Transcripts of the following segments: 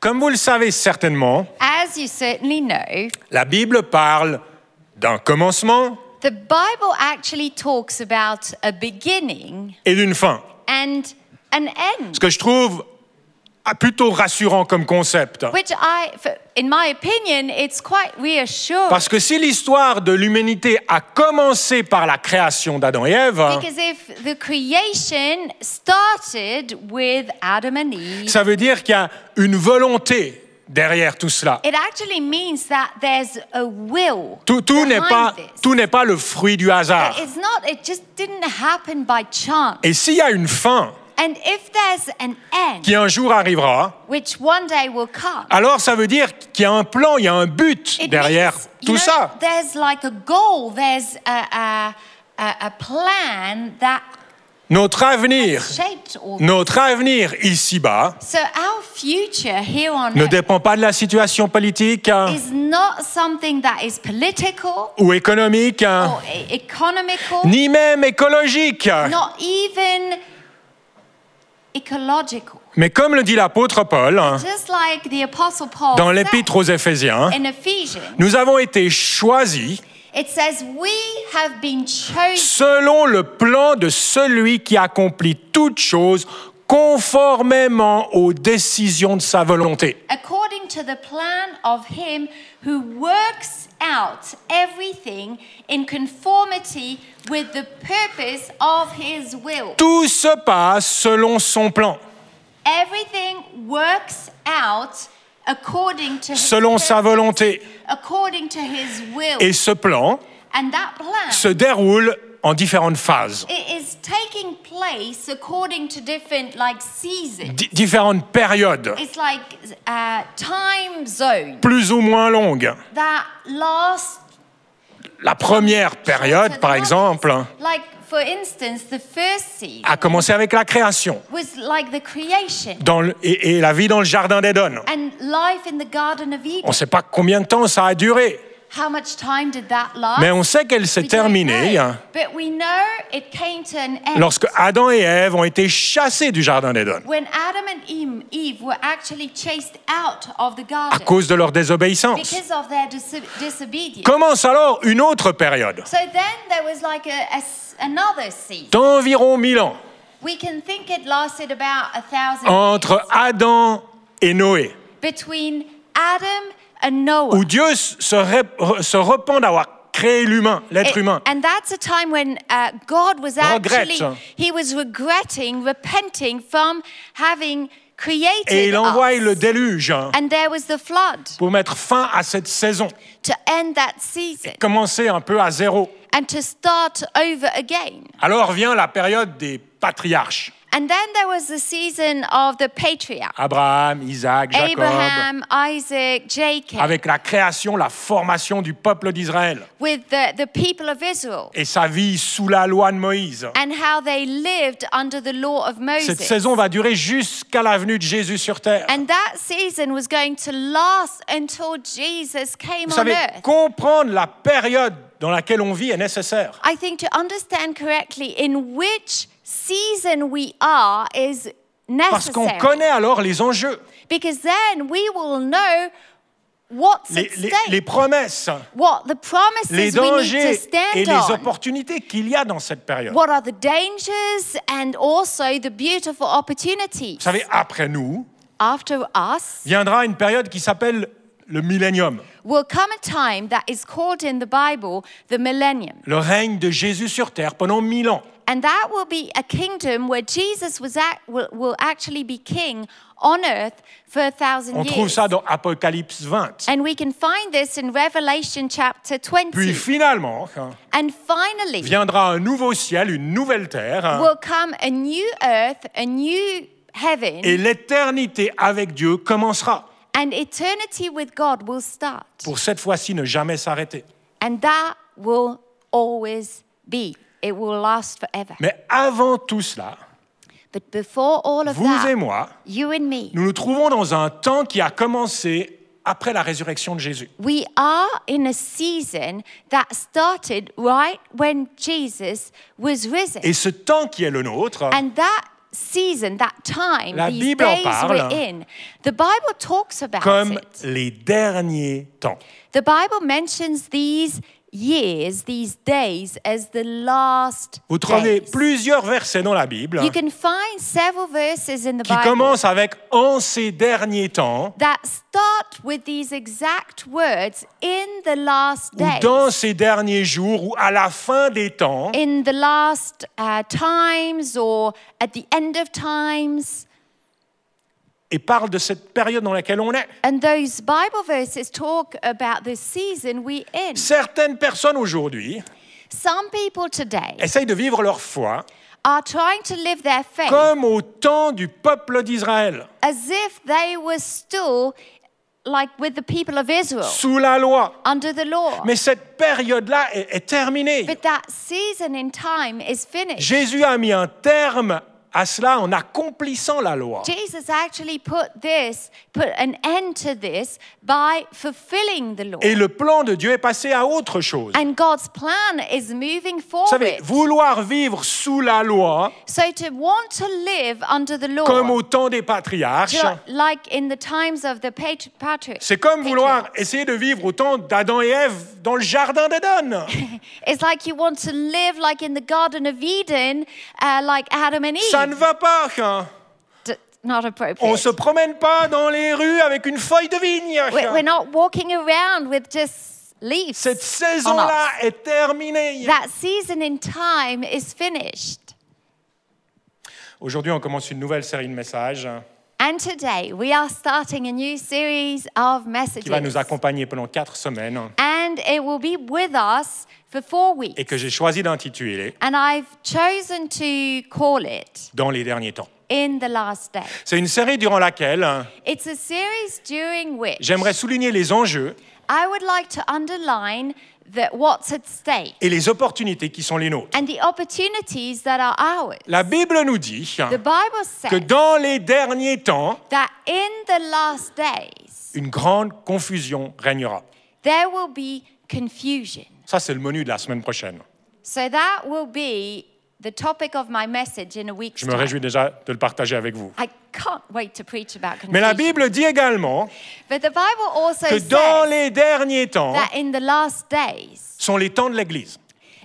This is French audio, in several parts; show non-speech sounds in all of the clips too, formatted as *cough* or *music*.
Comme vous le savez certainement, As you certainly know, la Bible parle d'un commencement the Bible actually talks about a beginning et d'une fin. and an end, Ce que je trouve plutôt rassurant comme concept. which I, for- in my opinion, it's quite reassuring. Parce que si l'histoire de l'humanité a commencé par la création d'Adam et Ève, Because if the creation started with Adam and Eve, ça veut dire qu'il y a une volonté derrière tout cela. it actually means that there's a will. Tout, tout n'est pas, this. tout n'est pas le fruit du hasard. It's not, it just didn't happen by chance. Et s'il y a une fin And if there's an end, qui un jour arrivera, which one day will come, alors ça veut dire qu'il y a un plan, il y a un but it derrière means, you tout know, ça. There's like a goal, there's a, a, a, plan that Notre avenir, notre avenir ici-bas So our future here on ne dépend pas de la situation politique hein, is not something that is political ou économique, hein, or e- ni même écologique. not even. Mais comme le dit l'apôtre Paul hein, dans l'épître aux Éphésiens, nous avons été choisis it says we have been chosen selon le plan de celui qui accomplit toutes choses conformément aux décisions de sa volonté. To the plan of him who works out everything in conformity with the purpose of his will. Tout se passe selon son plan, Everything works out according to his selon sa purpose, volonté. according to his will. Et ce plan and that plan se déroule en différentes phases, it is taking place according to different like seasons. di- différentes périodes, It's like a time zone plus ou moins longues. that La première période, par exemple, Like for instance, the first season a commencé avec la création was like the creation dans le- et, et la vie dans le jardin d'Éden. and life in the Garden of Eden. On ne sait pas combien de temps ça a duré, How much time did that last? mais on sait qu'elle s'est terminée know. But we know it came to an end lorsque Adam et Ève ont été chassés du jardin d'Éden à cause de leur désobéissance. Commence alors une autre période So then there was like a, a s- another season. d'environ mille ans We can think it lasted about a thousand entre Adam et Noé, between Adam and Noah. Où Dieu se, rep- se repent d'avoir créé l'humain, l'être humain. And that's a time when uh, God was Regrette. actually, he was regretting, repenting from having created Et il envoie us. le déluge hein, And there was the flood pour mettre fin à cette saison, to end that season commencer un peu à zéro. and to start over again. Alors vient la période des patriarches. And then there was the season of the patriarchs Abraham, Isaac, Jacob, Abraham, Isaac, Jacob, avec la création, la formation du peuple d'Israël with the, the people of Israel et sa vie sous la loi de Moïse. and how they lived under the law of Moses. Cette saison va durer jusqu'à la venue de Jésus sur terre. And that season was going to last until Jesus came Vous on savez, earth. comprendre la période dans laquelle on vit est nécessaire. I think to understand correctly in which season we are is Parce qu'on necessary. connaît alors les enjeux, Because then we will know what's les, les- les promesses, what the promises les we need to dangers et stand les on, opportunités qu'il y a dans cette période. what are the dangers and also the beautiful opportunities? Vous savez, après nous, After us viendra une période qui s'appelle le millénium, will come a time that is called in the Bible the millennium. le règne de Jésus sur terre pendant mille ans. And that will be a kingdom where Jesus was at, will, will actually be king on earth for a thousand On trouve years. ça dans Apocalypse 20. And we can find this in Revelation chapter 20. Puis finalement, and finally, viendra un nouveau ciel, une nouvelle terre, will come a new earth, a new heaven, et l'éternité avec Dieu commencera. And eternity with God will start. Pour cette fois-ci ne jamais s'arrêter. And that will always be. It will last forever. Mais avant tout cela, But before all of vous that, et moi, you and me, nous nous trouvons dans un temps qui a commencé après la résurrection de Jésus. We are in a season that started right when Jesus was risen. Et ce temps qui est le nôtre And that season, that time, La these Bible days we're in, the Bible talks about comme it. les derniers temps. The Bible mentions these years, these days, as the last Vous trouvez days. plusieurs versets dans la Bible You can find several verses in the qui Bible commencent avec en ces derniers temps that start with these exact words in the last ou days. dans ces derniers jours ou à la fin des temps. in the last uh, times or at the end of times. Et parlent de cette période dans laquelle on est. And those Bible verses talk about the season we in. Certaines personnes aujourd'hui Some people today essayent de vivre leur foi are trying to live their faith comme au temps du peuple d'Israël, as if they were still like with the people of Israel sous la loi. under the law. Mais cette période-là est, est terminée. But that season in time is finished. Jésus a mis un terme à cela en accomplissant la loi. Jesus actually put this, put an end to this by fulfilling the law. Et le plan de Dieu est passé à autre chose. And God's plan is moving Vous savez, forward. vouloir vivre sous la loi, So to want to live under the law, comme au temps des patriarches, like in the times of the patri- patri- c'est comme vouloir patriarchs, essayer de vivre au temps d'Adam et Ève dans le jardin d'Éden. *laughs* it's like you want to live like in the Garden of Eden, uh, like Adam and Ça Eve. ne va pas. hein. Not appropriate. On se promène pas dans les rues avec une feuille de vigne. We're, we're not walking around with just leaves. Cette on saison-là est terminée. That season in time is finished. Aujourd'hui, on commence une nouvelle série de messages And today we are starting a new series of messages. qui va nous accompagner pendant quatre semaines And it will be with us for four weeks. et que j'ai choisi d'intituler And I've chosen to call it Dans les derniers temps. In the Last Day. C'est une série durant laquelle It's a series during which j'aimerais souligner les enjeux I would like to underline that what's at stake et les opportunités qui sont les nôtres. and the opportunities that are ours. La Bible nous dit The Bible que says dans les derniers temps, that in the last days une grande confusion régnera. there will be confusion. Ça, c'est le menu de la semaine prochaine. So that will be the topic of my message in a week's Je me time. réjouis déjà de le partager avec vous. I can't wait to preach about. Mais la Bible dit également But the Bible also que dans says les derniers temps that in the last days, sont les temps de l'Église.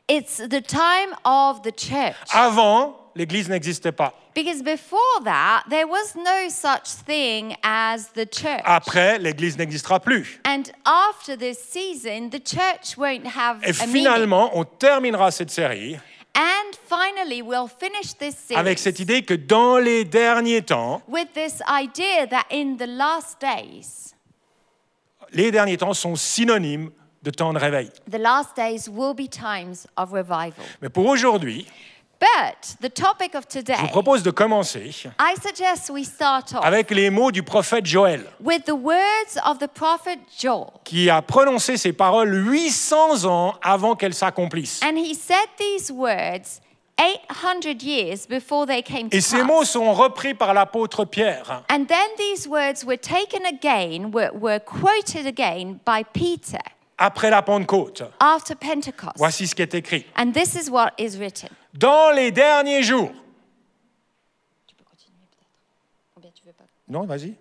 it's the time of the church. Avant, l'Église n'existait pas. Because before that, there was no such thing as the church. Après, l'Église n'existera plus. And after this season, the church won't have Et a finalement, on terminera cette série And finally, we'll finish this series avec cette idée que dans les derniers temps, with this idea that in the last days, les derniers temps sont synonymes de temps de réveil. the last days will be times of revival. Mais pour aujourd'hui, But the topic of today, je vous propose de commencer I suggest we start off avec les mots du prophète Joël, with the words of the prophet Joel. qui a prononcé ces paroles 800 ans avant qu'elles s'accomplissent. And he said these words 800 years before they came to Et ces mots sont repris par l'apôtre Pierre. And then these words were taken again, were, were quoted again by Peter Après la Pentecôte, after Pentecost. voici ce qui est écrit. And this is what is written. Dans les derniers jours. Non, vas-y.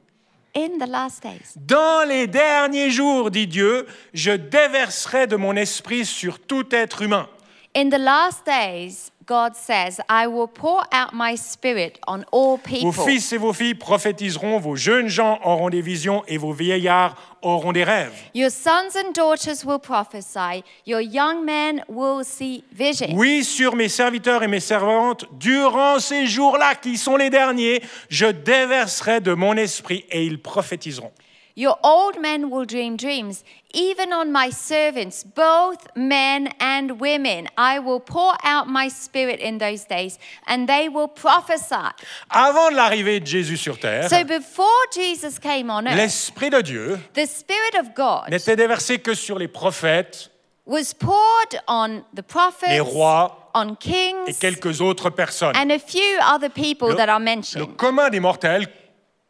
In the last days. Dans les derniers jours, dit Dieu, je déverserai de mon esprit sur tout être humain. In the last days, God says, I will pour out my spirit on all Vos people. fils et vos filles prophétiseront, vos jeunes gens auront des visions et vos vieillards auront des rêves. Your sons and daughters will prophesy, your young men will see visions. Oui, sur mes serviteurs et mes servantes, durant ces jours-là qui sont les derniers, je déverserai de mon esprit et ils prophétiseront. Your old men will dream dreams. Even on my servants, both men and women, I will pour out my spirit in those days, and they will prophesy. Avant l'arrivée de Jésus sur terre, So before Jesus came on earth, l'Esprit de Dieu the Spirit of God n'était déversé que sur les prophètes, was poured on the les prophets, rois on et kings, quelques autres personnes. and a few other people Le- that are Le mentioned. commun des mortels,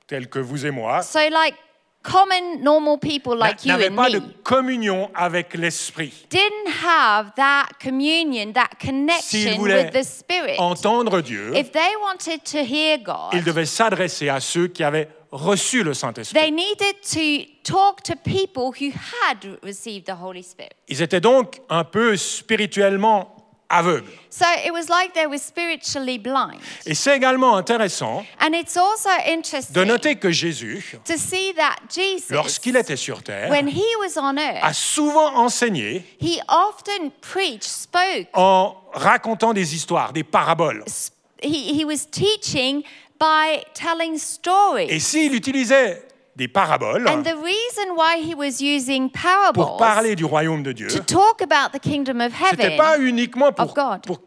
tels que vous et moi, So, like common, normal people like you and pas de me communion avec l'Esprit. didn't have that communion, that S'ils connection voulaient with the Spirit, entendre Dieu, if they wanted to hear God, ils devaient s'adresser à ceux qui avaient reçu le they Saint-Esprit. needed to talk to people who had received the Holy Spirit. Ils étaient donc un peu spirituellement aveugles. So it was like they were spiritually blind. Et c'est également intéressant And it's also de interesting noter que Jésus, to see that Jesus, lorsqu'il était sur terre, when he was on a earth, souvent enseigné he often preached, spoke, en racontant des histoires, des paraboles. he, he was teaching by telling stories. Et s'il utilisait des paraboles And the reason why he was using pour parler du royaume de Dieu, to talk about the kingdom of c'était heaven, pas uniquement pour, of God. pour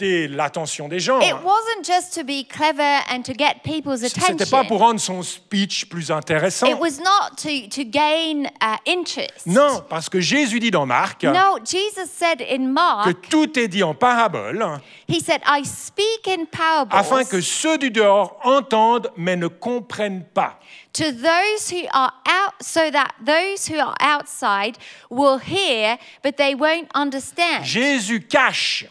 capter l'attention des gens. it wasn't just to be clever and to get people's C'était attention. pas pour rendre son speech plus intéressant. It was not to, to gain uh, interest. Non, parce que Jésus dit dans Marc No, Jesus said in que Mark, tout est dit en parabole he said, I speak in parables afin que ceux du dehors entendent mais ne comprennent pas. to those who are out, so that those who are outside will hear, but they won't understand. Jésus cache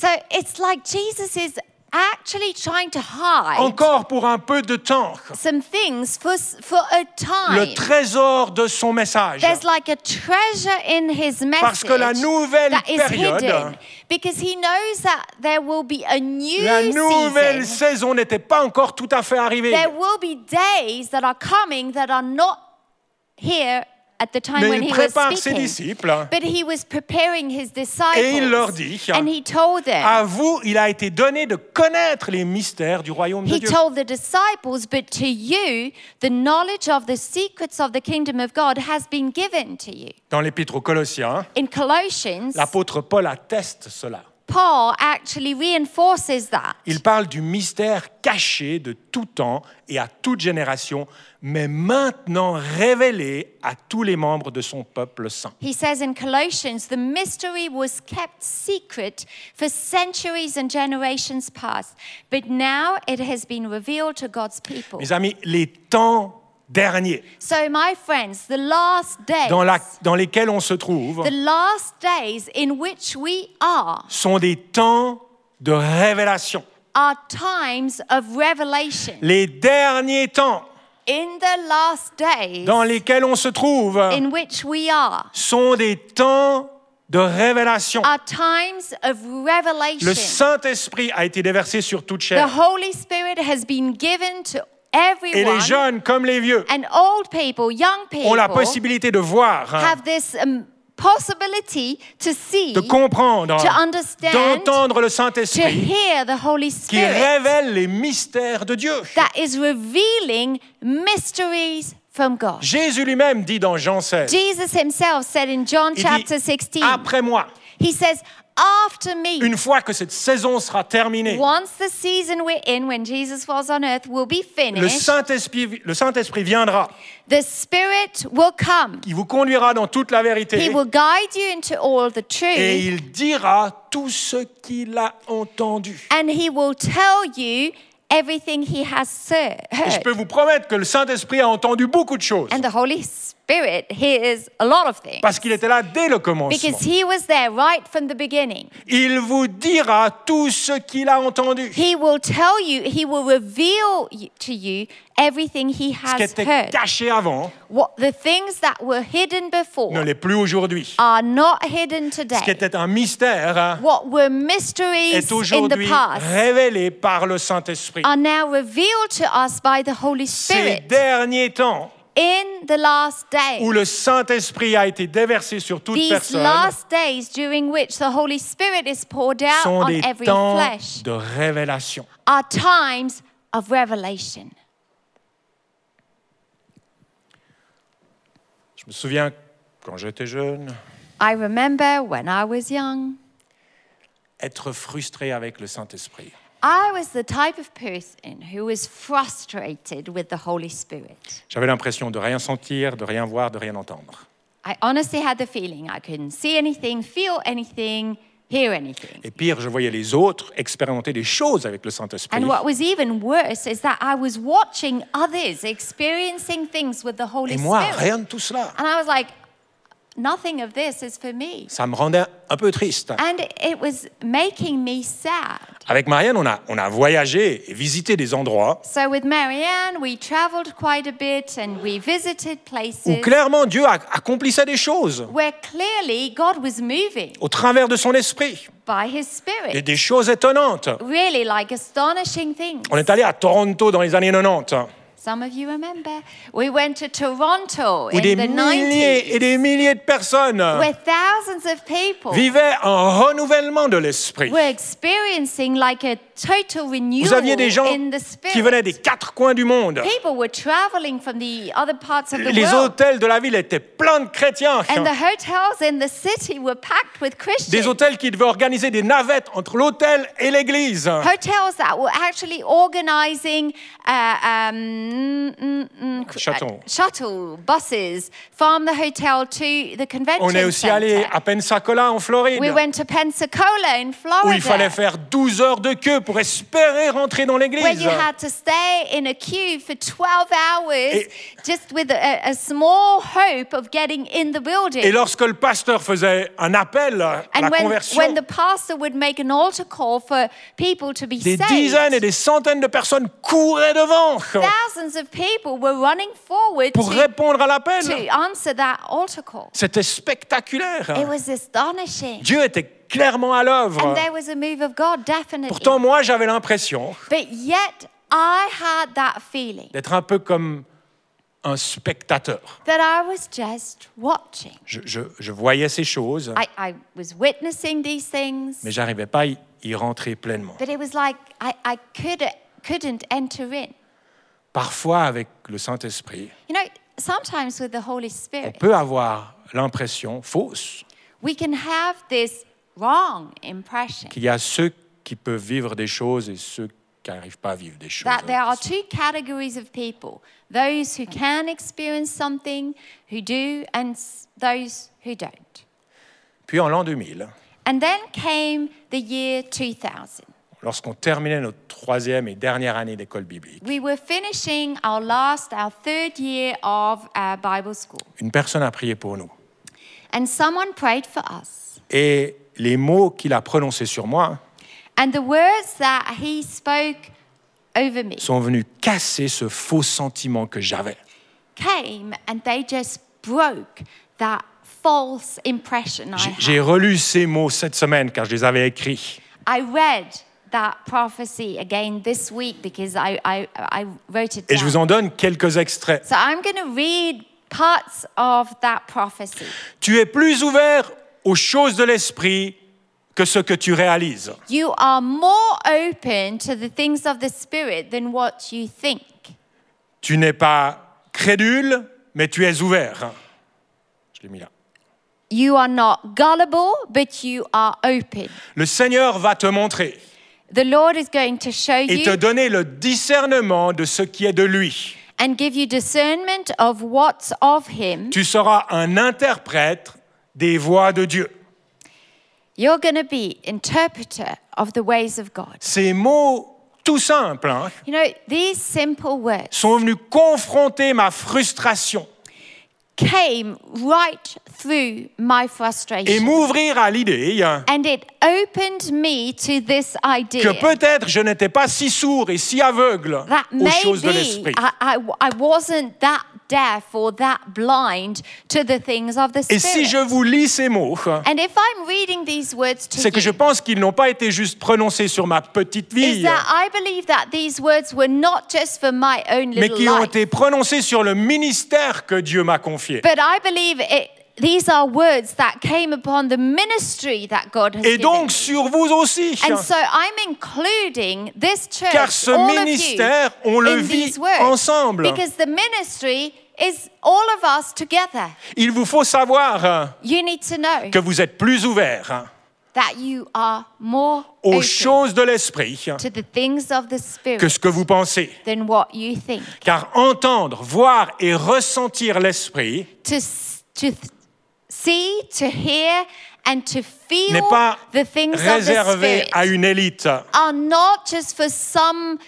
So it's like Jesus is actually trying to hide encore pour un peu de temps some things for, for a le time. trésor de son message. There's like a treasure in his message Parce que la nouvelle that is période- hidden because he knows that there will be a new La nouvelle season. saison n'était pas encore tout à fait arrivée. There will be days that are coming that are not here at the time Mais when il he was prépare ses speaking. disciples But he was preparing his disciples. et il leur dit and he told them, À vous, il a été donné de connaître les mystères du royaume de He Dieu. told the disciples, but to you, the knowledge of the secrets of the kingdom of God has been given to you. Dans l'épître aux Colossiens, In Colossians, l'apôtre Paul atteste cela. Paul actually reinforces that. Il parle du mystère caché de tout temps et à toute génération, mais maintenant révélé à tous les membres de son peuple saint. He says in Colossians, the mystery was kept secret for centuries and generations past, but now it has been revealed to God's people. Mes amis, les temps derniers So, my friends, the last days, dans, la- dans lesquels on se trouve the last days in which we are, sont des temps de révélation. are times of revelation. Les derniers temps In the last days dans lesquels on se trouve in which we are, sont des temps de révélation. are times of Le. Saint-Esprit a été déversé sur toute The chair. Holy Spirit has been given to Et les jeunes comme les vieux And old people, young ont la people possibilité de voir, hein, have this um, possibility to see, de comprendre, to understand, d'entendre le to Saint-Esprit hear the Holy qui Spirit révèle les mystères de Dieu. that is revealing mysteries from God. Jésus lui-même dit dans Jean 16, Jesus himself said in John il chapter dit, 16, après moi, he says, After me, une fois que cette saison sera terminée, once the season we're in, when Jesus was on earth, will be le finished, Saint-Esprit le Saint-Esprit viendra, the Spirit will come. il vous conduira dans toute la He vérité will guide you into all the et truth, il dira tout ce qu'il a entendu. and he will tell you everything he has ser- Et je heard. peux vous promettre que le Saint-Esprit a entendu beaucoup de choses And the Holy Spirit hears a lot of things parce qu'il était là dès le commencement. because he was there right from the beginning. Il vous dira tout ce qu'il a entendu. He will tell you, he will reveal to you everything he Ce qui has était heard. caché avant What the things that were hidden before ne l'est plus aujourd'hui. are not hidden Ce qui today. était un mystère hein, What were mysteries est in aujourd'hui the past révélé par le Saint-Esprit. are now revealed to us by the Holy Ces Spirit derniers temps in the last days. où le Saint-Esprit a été déversé sur toute These personne last days during which the Holy Spirit is poured out sont on des every temps flesh de révélation. are times of revelation. Me souviens quand j'étais jeune, I remember when I was young, être frustré avec le Saint-Esprit. I was the type of person who was frustrated with the Holy Spirit. J'avais l'impression de rien sentir, de rien voir, de rien entendre. I honestly had the feeling I couldn't see anything, feel anything, hear anything. Et pire, je voyais les autres expérimenter des choses avec le Saint-Esprit. And what was even worse is that I was watching others experiencing things with the Holy Et moi, Spirit. rien de tout cela. And I was like, nothing of this is for me. Ça me rendait un peu triste. And it was making me sad. Avec Marianne, on a, on a voyagé et visité des endroits So with Marianne, we traveled quite a bit and we visited où places clairement Dieu a- accomplissait des choses where clearly God was moving au travers de son esprit. by His Des, Spirit. des choses étonnantes. Really like astonishing things. On est allé à Toronto dans les années 90, Some of you remember. We went to Toronto où in des the milliers et 90s des milliers de personnes where thousands of people vivaient un renouvellement de l'esprit. were experiencing like a Vous aviez des gens qui venaient des quatre coins du monde. People were traveling from the other parts of the Les world. hôtels de la ville étaient pleins de chrétiens. And the hotels in the city were packed with Des Christians. hôtels qui devaient organiser des navettes entre l'hôtel et l'église. Hotels that were actually organizing uh, um, Shuttle. uh, shuttle buses from the hotel to the convention On est aussi allé à Pensacola en Floride, We went to Pensacola in où il fallait Florida, faire 12 heures de queue pour espérer rentrer dans where l'église. you had to stay in a queue for 12 hours Et- just with a, a small hope of getting in the building. Et lorsque le pasteur faisait un appel à la when, conversion, when the pastor would make an altar call for people to be des saved, dizaines et des centaines de personnes couraient devant thousands of people were running forward pour to, répondre à l'appel. to answer that altar call. C'était spectaculaire. It was astonishing. Dieu était clairement à l'œuvre. Pourtant, moi, j'avais l'impression but yet, I had that feeling d'être un peu comme un spectateur. that I was just watching. Je, je- je voyais ces choses, I, I was witnessing these things, mais j'arrivais pas à y, rentrer pleinement. but it was like I, I could, couldn't enter in. Parfois, avec le Saint-Esprit, You know, sometimes with the Holy on Spirit, peut avoir l'impression fausse we can have this wrong impression qu'il y a ceux qui peuvent vivre des choses et ceux qui n'arrivent pas à vivre des choses. that there are two categories of people those who can experience something, who do, and those who don't. Puis en l'an 2000, And then came the year 2000. lorsqu'on terminait notre troisième et dernière année d'école biblique, We were finishing our last, our third year of our Bible school. une personne a prié pour nous. And someone prayed for us. Et les mots qu'il a prononcés sur moi And the words that he spoke over me sont venus casser ce faux sentiment que j'avais. came and they just broke that false impression I J'ai- had. Relu ces mots cette semaine car je les avais écrits. I read that prophecy again this week because I, I, I wrote it Et je vous en donne quelques extraits. So I'm going to read parts of that prophecy. Tu es plus ouvert aux choses de l'esprit que ce que tu réalises. You are more open to the things of the Spirit than what you think. Tu n'es pas crédule, mais tu es ouvert. Je l'ai mis là. You are not gullible, but you are open. Le Seigneur va te montrer The Lord is going to show et te you donner le discernement de ce qui est de lui. and give you discernment of what's of Him. Tu seras un interprète des voix de Dieu. You're going to be interpreter of the ways of God. Ces mots tout simples hein, You know, these simple words sont venus confronter ma frustration came right through my et frustration. m'ouvrir à l'idée And it opened me to this idea que peut-être je n'étais pas si sourd et si aveugle that aux choses de maybe l'esprit. I, I, I wasn't that deaf or that blind to the things of the Et Spirit. si je vous lis ces mots, And if I'm reading these words to c'est que je you, pense qu'ils n'ont pas été juste prononcés sur ma petite is vie, that I believe that these words were not just for my own mais little qui ont life, été prononcés sur le ministère que Dieu m'a confié. But I believe it, these are words that came upon the ministry that God has Et donc sur vous aussi. And so I'm including this church, Car ce all ministère, of you, on le in vit these words, ensemble. Because the ministry is all of us together. Il vous faut savoir euh, You need to know que vous êtes plus ouverts hein, that you are more aux open choses de l'esprit to the things of the Spirit que ce que vous pensez. than what you think. Car entendre, voir et ressentir l'esprit, To, s- to th- see, to hear, and to feel n'est pas the things of the réservé Spirit à une élite, are not just for some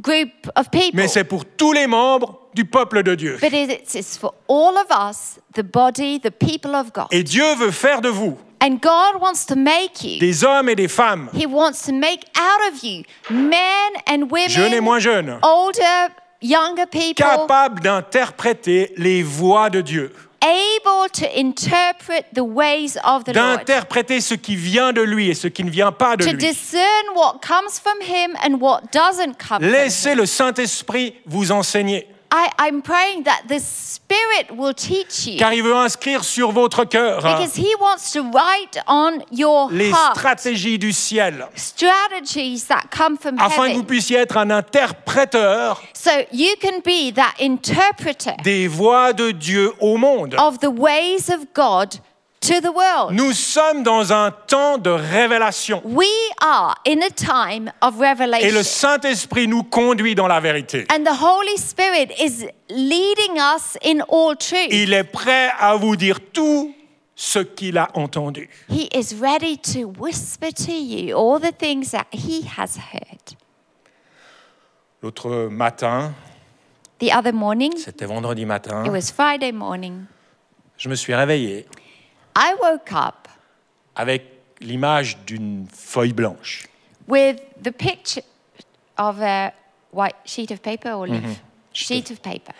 group of people, mais c'est pour tous les membres du peuple de Dieu. but it is for all of us, the body, the people of God. Et Dieu veut faire de vous And God wants to make you. des hommes et des femmes, He wants to make out of you men and jeunes et women, moins jeunes, older, younger people, capables d'interpréter les voix de Dieu, able to interpret the ways of the Lord, d'interpréter ce qui vient de lui et ce qui ne vient pas de to lui. discern what comes from Him and what doesn't come. Laissez le Saint-Esprit vous enseigner, I, I'm praying that the Spirit will teach you. Car il veut inscrire sur votre cœur because He wants to write on your les heart stratégies du ciel, strategies that come from afin que vous puissiez être un interpréteur so you can be that interpreter des voix de Dieu au monde. of the ways of God to the world. Nous sommes dans un temps de révélation We are in a time of et le revelation. Saint-Esprit nous conduit dans la vérité. And the Holy Spirit is leading us in all truth. Il est prêt à vous dire tout ce qu'il a entendu. He is ready to whisper to you all the things that He has heard. L'autre matin, The other morning, c'était vendredi matin, it was Friday morning, je me suis réveillé I woke up avec l'image d'une feuille blanche. with the picture of a white sheet of paper or leaf. Sheet of paper.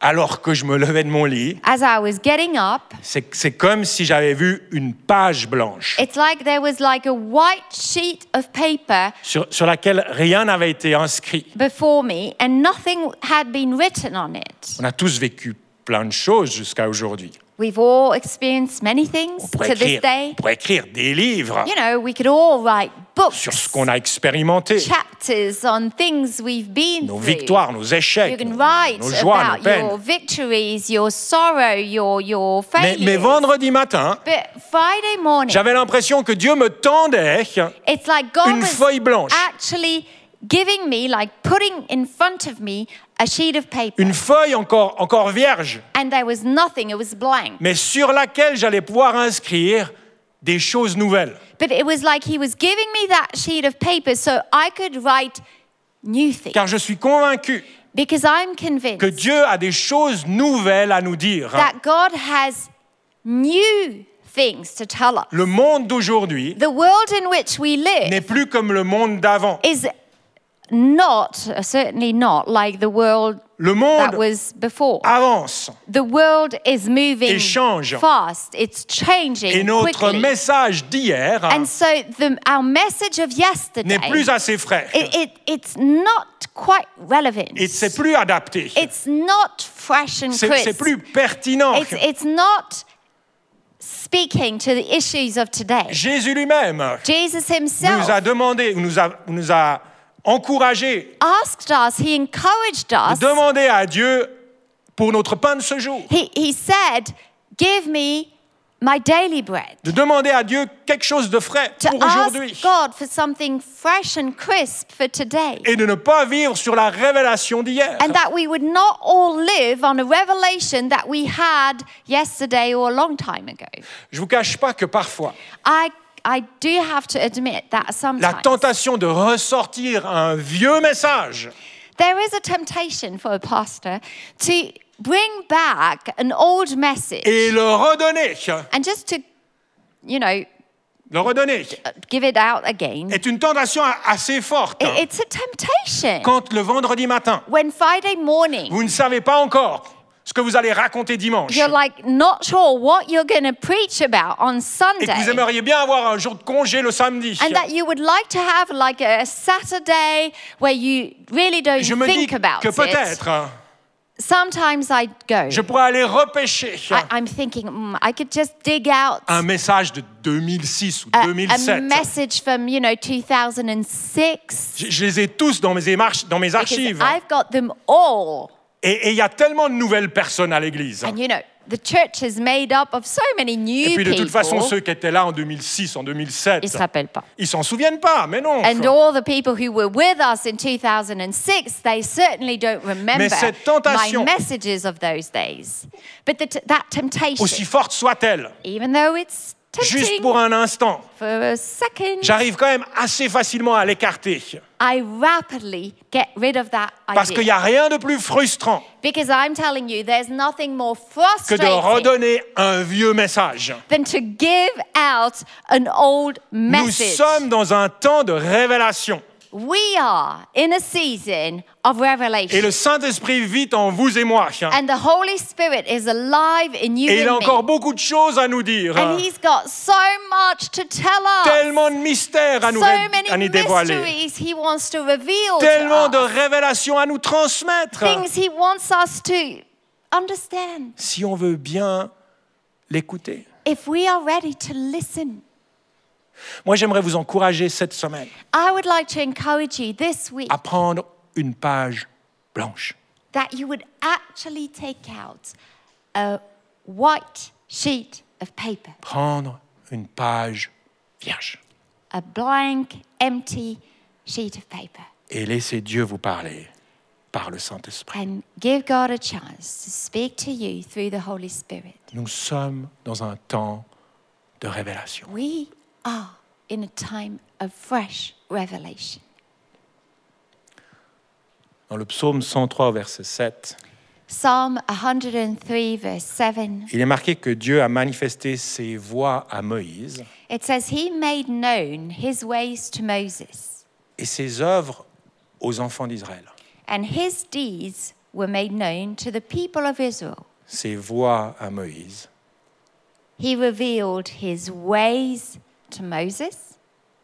Alors que je me levais de mon lit, As I was getting up, c'est c'est comme si j'avais vu une page blanche it's like there was like a white sheet of paper sur, sur laquelle rien n'avait été inscrit. before me and nothing had been written on it. On a tous vécu plein de choses jusqu'à aujourd'hui. We've all experienced many things On pourrait, to this écrire, day. on pourrait écrire des livres You know, we could all write sur ce books, qu'on a expérimenté, chapters on things we've been nos through. victoires, nos You échecs, can nos, write nos joies, nos about your peines. victories, your sorrow, your, your Mais, failures. mais vendredi matin, But Friday morning, j'avais l'impression que Dieu me tendait it's like God une was feuille blanche. actually giving me, like putting in front of me, a sheet of paper. une feuille encore, encore vierge, And there was nothing, it was blank. mais sur laquelle j'allais pouvoir inscrire des choses nouvelles. But it was like He was giving me that sheet of paper so I could write new things. Car je suis convaincu Because I'm que convinced Dieu a des choses nouvelles à nous dire. that God has new things to tell us. Le monde d'aujourd'hui The world in which we live n'est plus comme le monde d'avant. is not, certainly not, like the world Le that monde was before. avance The world is moving Et change. fast. It's changing et notre quickly. message d'hier And so the, our message of yesterday, n'est plus assez frais. it, it, it's not quite relevant. Et c'est plus adapté. it's not fresh and crisp. c'est plus pertinent. It's, it's not speaking to the issues of today. Jésus lui-même Jesus nous himself a demandé, nous a, nous a encouragé asked us, he encouraged us, de demander à Dieu pour notre pain de ce jour, he, he said, Give me my daily bread. de demander à Dieu quelque chose de frais To pour aujourd'hui ask God for something fresh and crisp for today. et de ne pas vivre sur la révélation d'hier. And that we would not all live on a revelation that we had yesterday or a long time ago. Je vous cache pas que parfois, I, I do have to admit that la sometimes tentation de ressortir un vieux message there is a temptation for a pastor to bring back an old message et le redonner, and just to, you know, le redonner, give it out again. est une tentation assez forte. It- It's a temptation. Quand le vendredi matin, When Friday morning, vous ne savez pas encore ce que vous allez raconter dimanche you're like not sure what you're going to preach about on et Sunday. que vous aimeriez bien avoir un jour de congé le samedi. and that you would like to have like a Saturday where you really don't Je me dis think about que peut-être Sometimes I go. je pourrais aller repêcher I, I'm thinking mm, I could just dig out un message de 2006 ou a, a 2007. message from you know 2006 Je, je les ai tous dans mes, émarches- dans mes archives. I've got them all. Et il y a tellement de nouvelles personnes à l'église. And you know the church is made up of so many new Et puis de toute people. façon, ceux qui étaient là en 2006, en 2007, Ils se rappellent pas. ils s'en souviennent pas, mais non. And all the people who were with us in 2006, they certainly don't remember cette tentation- my messages of those days. But the t- that temptation, Aussi forte soit-elle, even though it's juste pour un instant. for a second. J'arrive quand même assez facilement à l'écarter. I rapidly get rid of that Parce qu'il n'y a rien de plus frustrant Because I'm telling you, there's nothing more que de frustrating redonner un vieux message. than to give out an old Nous message. sommes dans un temps de révélation. We are in a season of Et revelation. le Saint-Esprit vit en vous et moi. And the Holy Spirit is alive in you Et il a and encore me. beaucoup de choses à nous dire. And He's got so much to tell us. Tellement de mystères à nous, so many à nous dévoiler. mysteries He wants to reveal Tellement de to us. révélations à nous transmettre. Things He wants us to understand. Si on veut bien l'écouter. If we are ready to listen. Moi, j'aimerais vous encourager cette semaine I would like to encourage you this week à prendre une page blanche. that you would actually take out a white sheet of paper, Prendre une page vierge. a blank, empty sheet of paper, Et laisser Dieu vous parler par le Saint-Esprit. and give God a chance to speak to you through the Holy Spirit. Nous sommes dans un temps de révélation. We are in a time of fresh revelation. Dans le psaume 103, verset 7, Psalm 103, verse 7, il est marqué que Dieu a manifesté ses voies à Moïse it says, He made known his ways to Moses, et ses œuvres aux enfants d'Israël. and his deeds were made known to the people of Israel. Ses voies à Moïse, He revealed his ways to Moses.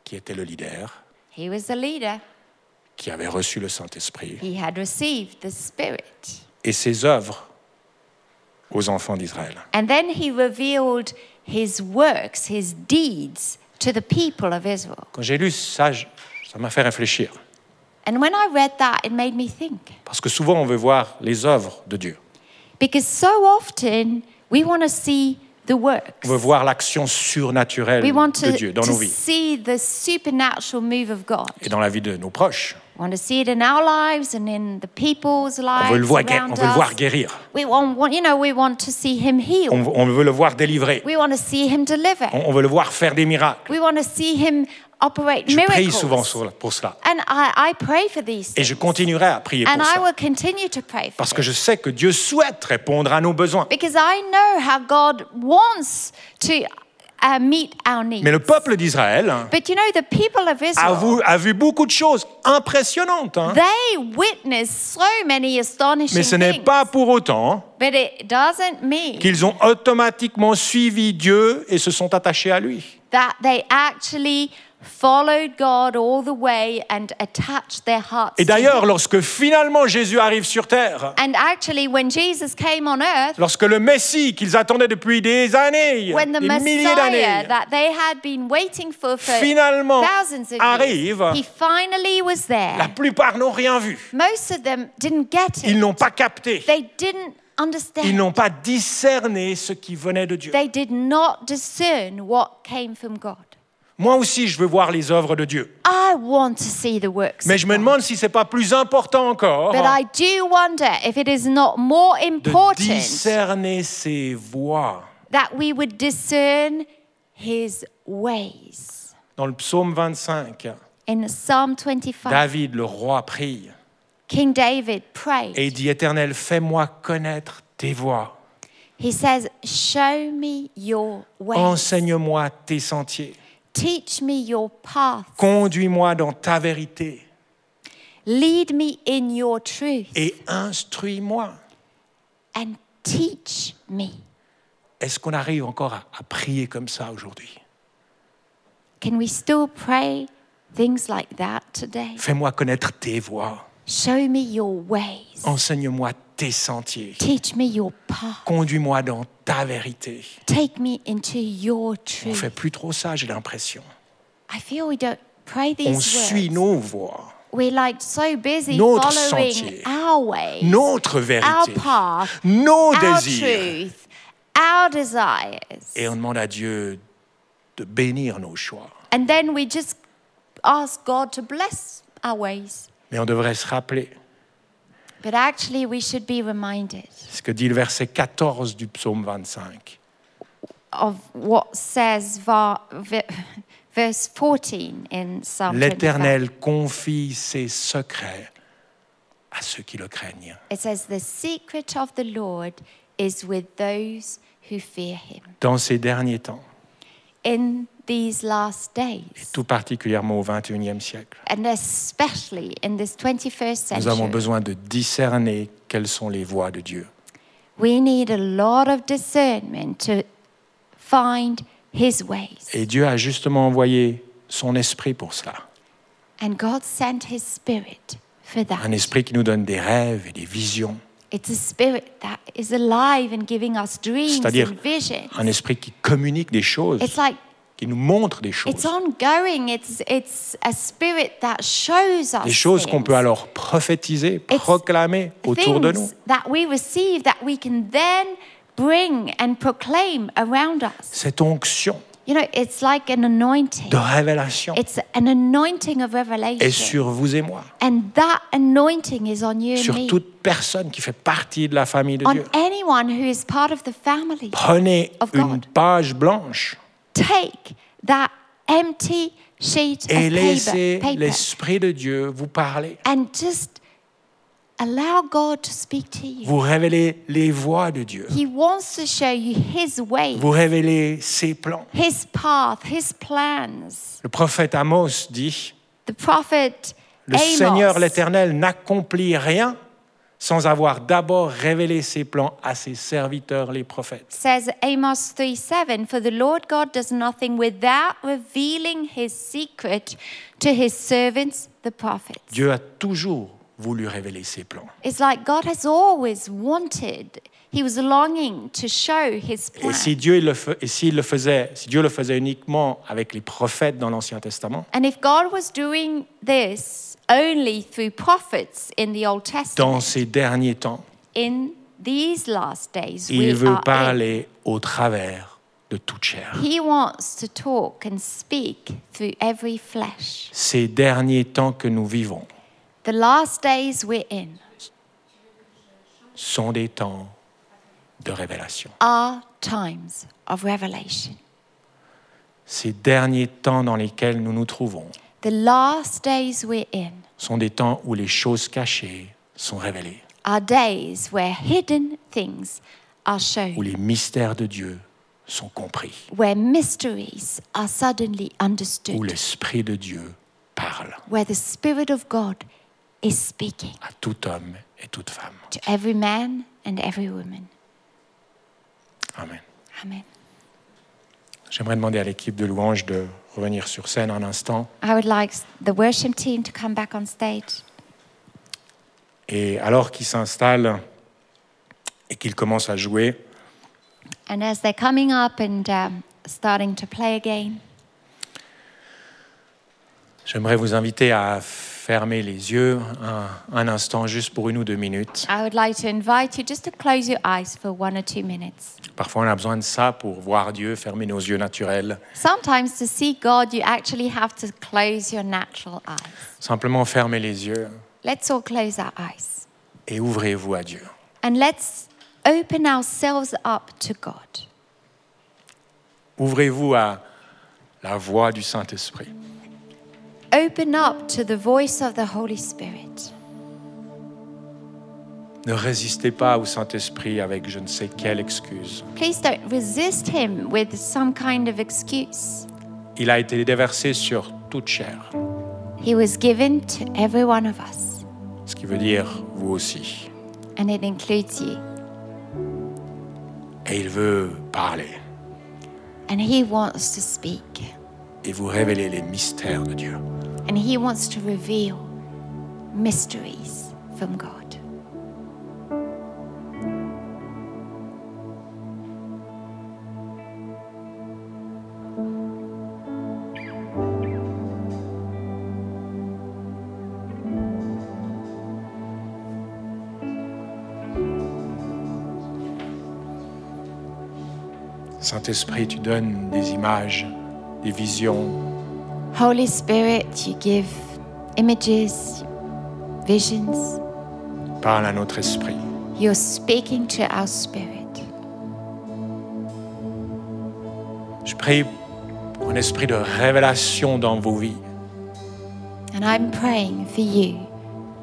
qui était le leader, He was the leader. qui avait reçu le Saint-Esprit, He had received the Spirit. et ses œuvres aux enfants d'Israël. And then he revealed his works, his deeds to the people of Israel. Quand j'ai lu ça, je- ça m'a fait réfléchir. And when I read that, it made me think. Parce que souvent, on veut voir les œuvres de Dieu. Because so often we want to see the works. On veut voir l'action surnaturelle We want de to, Dieu dans to nos vies see the supernatural move of God. et dans la vie de nos proches. We want to see it in our lives and in the people's On lives veut le voir, gué- around on veut le voir us. guérir. We want, want- you know, we want to see him heal. On, on veut le voir délivrer. We want to see him deliver. On, on veut le voir faire des miracles. We want to see him operate Je prie miracles. souvent sur- pour cela. And I, I pray for these Et je things. continuerai à prier And pour I will continue to pray for Parce que je sais que Dieu souhaite répondre à nos besoins. Because I know how God wants to uh, meet our needs. Mais le peuple d'Israël But you know, the people of a Israel, vu, a vu beaucoup de choses impressionnantes. hein. they witnessed so many astonishing Mais ce n'est pas pour autant But it doesn't mean qu'ils ont automatiquement suivi Dieu et se sont attachés à lui. that they actually followed God all the way and attached their hearts Et d'ailleurs, lorsque finalement Jésus arrive sur terre, And actually, when Jesus came on earth, lorsque le Messie qu'ils attendaient depuis des années, when the des milliers Messiah d'années, that they had been waiting for for Finalement thousands of arrive, years, he finally was la there. plupart n'ont rien vu. Most of them didn't get Ils it. n'ont pas capté. They didn't Ils understand. n'ont pas discerné ce qui venait de Dieu. They did not discern what came from God. Moi aussi, je veux voir les œuvres de Dieu. I want to see the works. Mais je me God. demande si c'est pas plus important encore But I do wonder if it is not more de important discerner ses voies. that we would discern his ways. Dans le psaume 25, In Psalm 25, David, le roi, prie King David prayed. et il dit Éternel, fais-moi connaître tes voies. He says, Show me your ways. Enseigne-moi tes sentiers. Teach me your path. Conduis-moi dans ta vérité Lead me in your truth. et instruis-moi. And teach me. Est-ce qu'on arrive encore à, à prier comme ça aujourd'hui? Can we still pray things like that today? Fais-moi connaître tes voies. Show me your ways. Enseigne-moi tes sentiers. Teach me your path. Conduis-moi dans ta vérité. Take me into your On truth. fait plus trop ça, j'ai l'impression. I feel we don't pray On suit words. nos voies, We're like so busy Notre following sentier. our ways, notre our vérité, path, nos our désirs. truth, our desires. Et on demande à Dieu de bénir nos choix. And then we just ask God to bless our ways. Mais on devrait se rappeler But actually, we should be reminded ce que dit le verset 14 du psaume 25. of what says va- ve- verse 14 in Psalm 25. L'Éternel confie ses secrets à ceux qui le craignent. It says, The secret of the Lord is with those who fear him. Dans ces derniers temps, In these last et days, tout particulièrement au XXIe siècle, and especially in this 21st nous avons century, besoin de discerner quelles sont les voies de Dieu. we need a lot of discernment to find his ways. Et Dieu a justement envoyé son esprit pour cela. And God sent his spirit for that. Un esprit qui nous donne des rêves et des visions. It's a spirit that is alive and giving us dreams C'est-à-dire and visions. un esprit qui communique des choses, It's like qui nous montre des it's choses. ongoing. It's it's a spirit that shows us Des choses qu'on peut alors prophétiser, It's proclamer autour de nous. that we receive that we can then bring and proclaim around us. Cette onction You know, it's like an anointing. de révélation It's an anointing of est revelation. sur vous et moi, And that anointing is on you and sur me. toute personne qui fait partie de la famille de on Dieu. anyone who is part of the family. Prenez of une God. page blanche Take that empty sheet et of laissez paper, l'Esprit de Dieu vous parler, and just allow God to speak to you. vous révéler les voies de Dieu, He wants to show you His way, vous révéler ses plans. His path, His plans. Le prophète Amos dit, The prophet le Amos Seigneur l'Éternel n'accomplit rien sans avoir d'abord révélé ses plans à ses serviteurs les prophètes. says Amos 3 7 For the Lord God does nothing without revealing his secret to his servants, the prophets. Dieu a toujours voulu révéler ses plans. It's like God has always wanted, he was longing to show his plan. Et si Dieu le, et s'il le faisait, si Dieu le faisait uniquement avec les prophètes dans l'Ancien Testament, And if God was doing this only through prophets in the Old dans Testament, ces derniers temps, in these last days, we il veut are parler au travers de toute chair. He wants to talk and speak through every flesh. Ces derniers temps que nous vivons The last days we're in sont des temps de révélation. are times of revelation. Ces derniers temps dans lesquels nous nous trouvons The last days we're in sont des temps où les choses cachées sont révélées, are days where hidden things are où shown, les mystères de Dieu sont compris, where mysteries are suddenly où understood, l'Esprit de Dieu parle where the Spirit of God is speaking à tout homme et toute femme. to every man and every woman. Amen. Amen. J'aimerais demander à l'équipe de louange de revenir sur scène un instant. I would like the worship team to come back on stage. Et alors qu'ils s'installent et qu'ils commencent à jouer, And as they're coming up and um, starting to play again, j'aimerais vous inviter à fermer les yeux un, un instant, juste pour une ou deux minutes. I would like to invite you just to close your eyes for one or two minutes. Parfois, on a besoin de ça pour voir Dieu, fermer nos yeux naturels. Sometimes to see God, you actually have to close your natural eyes. Simplement fermez les yeux Let's all close our eyes et ouvrez-vous à Dieu. and let's open ourselves up to God. Ouvrez-vous à la voix du Saint-Esprit. Open up to the voice of the Holy Spirit. Ne résistez pas au Saint-Esprit avec je ne sais quelle excuse. Please don't resist Him with some kind of excuse. Il a été déversé sur toute chair, He was given to every one of us, ce qui veut dire vous aussi. and it includes you. Et il veut parler And He wants to speak, et vous révéler les mystères de Dieu. and He wants to reveal mysteries from God. Saint-Esprit, tu donnes des images, des visions, Holy Spirit, you give images, visions. parle à notre esprit. You're speaking to our spirit. prie pour un esprit de révélation dans vos vies. And I'm praying for you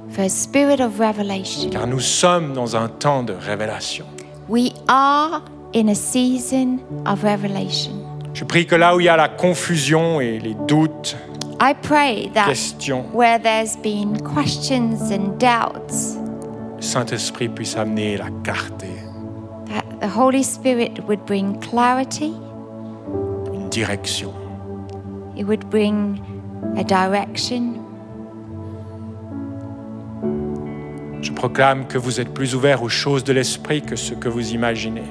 for a spirit of revelation. Car nous sommes dans un temps de révélation. We are in a season of revelation. Je prie que là où il y a la confusion et les doutes, I pray that questions, where there's been questions and doubts, le Saint-Esprit puisse amener la clarté, that the Holy Spirit would bring clarity, une direction. it would bring a direction. Je proclame que vous êtes plus ouverts aux choses de l'Esprit que ce que vous imaginez.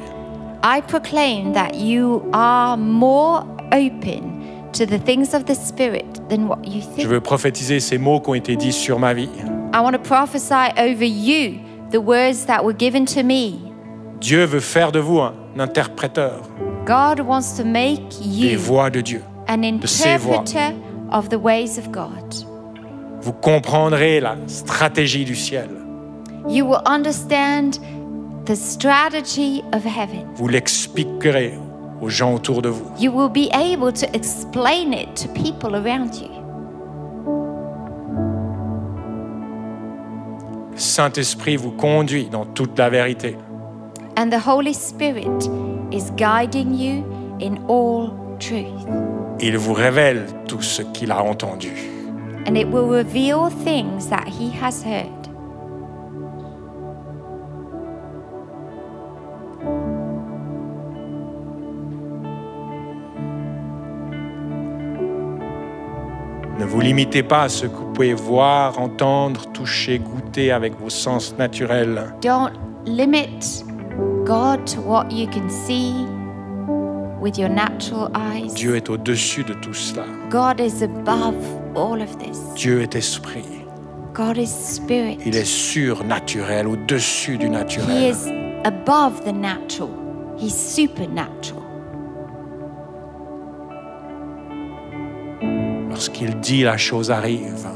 I proclaim that you are more open to the things of the Spirit than what you Je think. veux prophétiser ces mots qui ont été dits sur ma vie. I want to prophesy over you the words that were given to me. Dieu veut faire de vous un interpréteur God wants to make des you voix de Dieu. an ses voix. interpreter of the ways of God. Vous comprendrez la stratégie du ciel. You will understand the strategy of heaven. Vous l'expliquerez aux gens autour de vous. You will be able to explain it to people around you. Le Saint-Esprit vous conduit dans toute la vérité. And the Holy Spirit is guiding you in all truth. Il vous révèle tout ce qu'il a entendu. And it will reveal things that He has heard. Vous limitez pas à ce que vous pouvez voir, entendre, toucher, goûter avec vos sens naturels. Don't limit God to what you can see with your natural eyes. Dieu est au-dessus de tout cela. God is above all of this. Dieu est esprit. God is spirit. Il est surnaturel, au-dessus du He naturel. is above the natural. He's supernatural. Lorsqu'il dit, la chose arrive.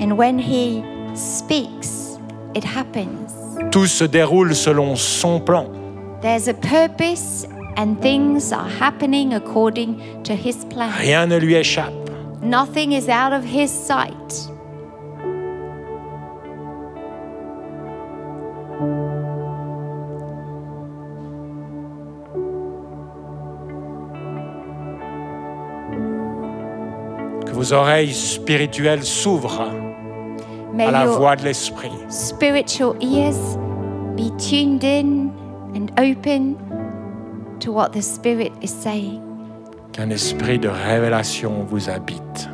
And when He speaks, it happens. Tout se déroule selon son plan. There's a purpose, and things are happening according to His plan. Rien ne lui échappe. Nothing is out of His sight. Oreilles spirituelles s'ouvrent à la voix de l'Esprit. spiritual ears be tuned in and open to what the Spirit is saying. Qu'un esprit de révélation vous habite.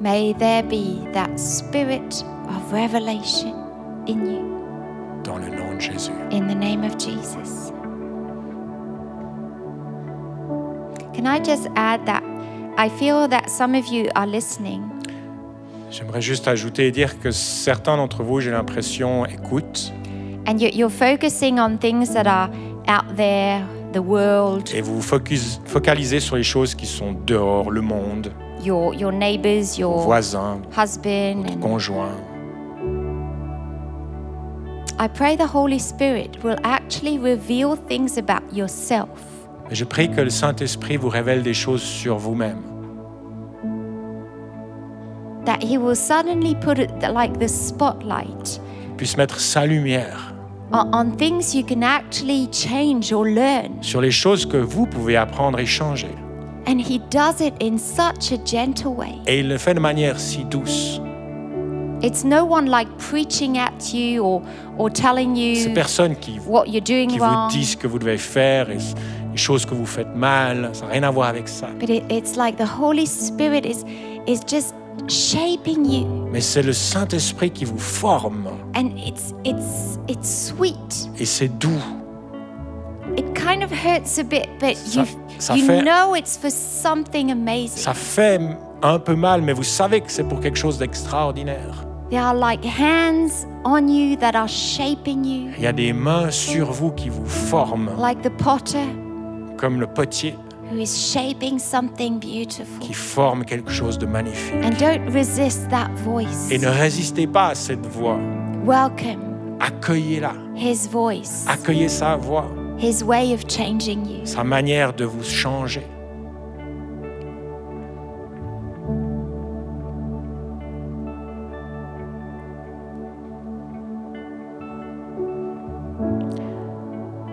May there be that spirit of revelation in you. Dans le nom de Jésus. In the name of Jesus. Can I just add that I feel that some of you are listening. J'aimerais juste ajouter et dire que certains d'entre vous, j'ai l'impression, écoutent. And you- you're focusing on things that are out there, the world, et vous vous focus- focalisez sur les choses qui sont dehors, le monde, your, your neighbors, vos your voisins, husband, votre and conjoint. I pray the Holy Spirit will actually reveal things about yourself je prie que le Saint-Esprit vous révèle des choses sur vous-même. that He will suddenly put it like the spotlight puisse mettre sa lumière on, on things you can actually change or learn. sur les choses que vous pouvez apprendre et changer. And He does it in such a gentle way. Et il le fait de manière si douce. It's no one like preaching at you or, or telling Ces you personnes qui, what you're doing qui vous disent ce que vous devez faire et les choses que vous faites mal, ça n'a rien à voir avec ça. But it, it's like the Holy Spirit is, is just shaping you. Mais c'est le Saint-Esprit qui vous forme And it's, it's, it's sweet. et c'est doux. It kind of hurts a bit, but Ça- you, ça you fait- know it's for something amazing. Ça fait un peu mal, mais vous savez que c'est pour quelque chose d'extraordinaire. There are like hands on you that are shaping you, Il y a des mains sur vous qui vous forment, like the potter comme le potier qui forme quelque chose de magnifique. Et ne résistez pas à cette voix. Accueillez-la. Accueillez sa voix. Sa manière de vous changer.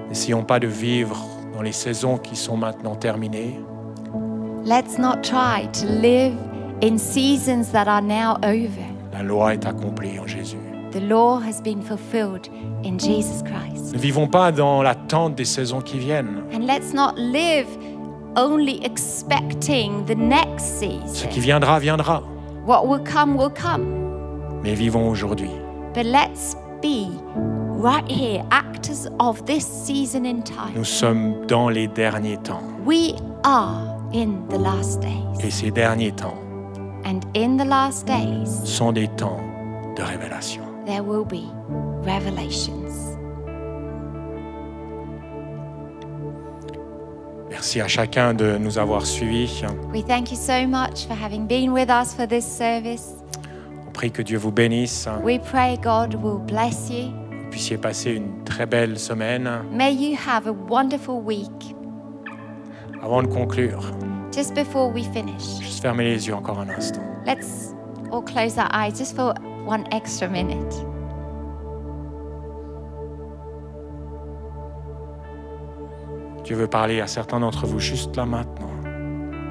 N'essayons pas de vivre dans les saisons qui sont maintenant terminées, Let's not try to live in seasons that are now over. La loi est accomplie en Jésus. The law has been fulfilled in Jesus Christ. Ne vivons pas dans l'attente des saisons qui viennent. And let's not live only expecting the next Ce qui season. viendra, viendra. What will come, will come. Mais vivons aujourd'hui. But let's be right here, actors of this season in time. Nous sommes dans les derniers temps. We are in the last days. Et ces derniers temps And in the last days, sont des temps de révélation. there will be revelations. Merci à chacun de nous avoir suivis. We thank you so much for having been with us for this service. On prie que Dieu vous bénisse. We pray God will bless you. Puissiez passer une très belle semaine. May you have a wonderful week. Avant de conclure, Just before we finish, juste fermer les yeux encore un instant. let's all close our eyes just for one extra minute. Dieu veut parler à certains d'entre vous juste là maintenant.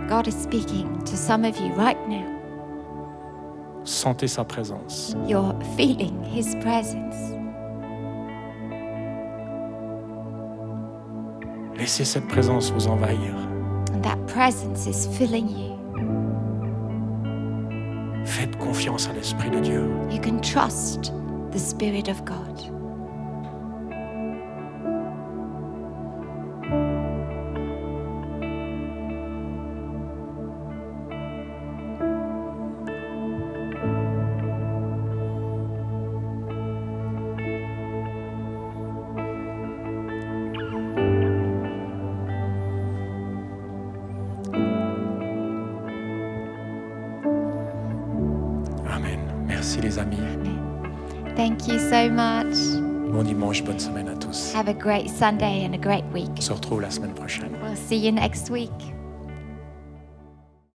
God is speaking to some of you right now. Sentez sa présence. You're feeling His presence. Laissez cette présence vous envahir. And that presence is filling you. Faites confiance à l'Esprit de Dieu. You can trust the Spirit of God. Great Sunday and a great week. On se retrouve la semaine prochaine. We'll see you next week.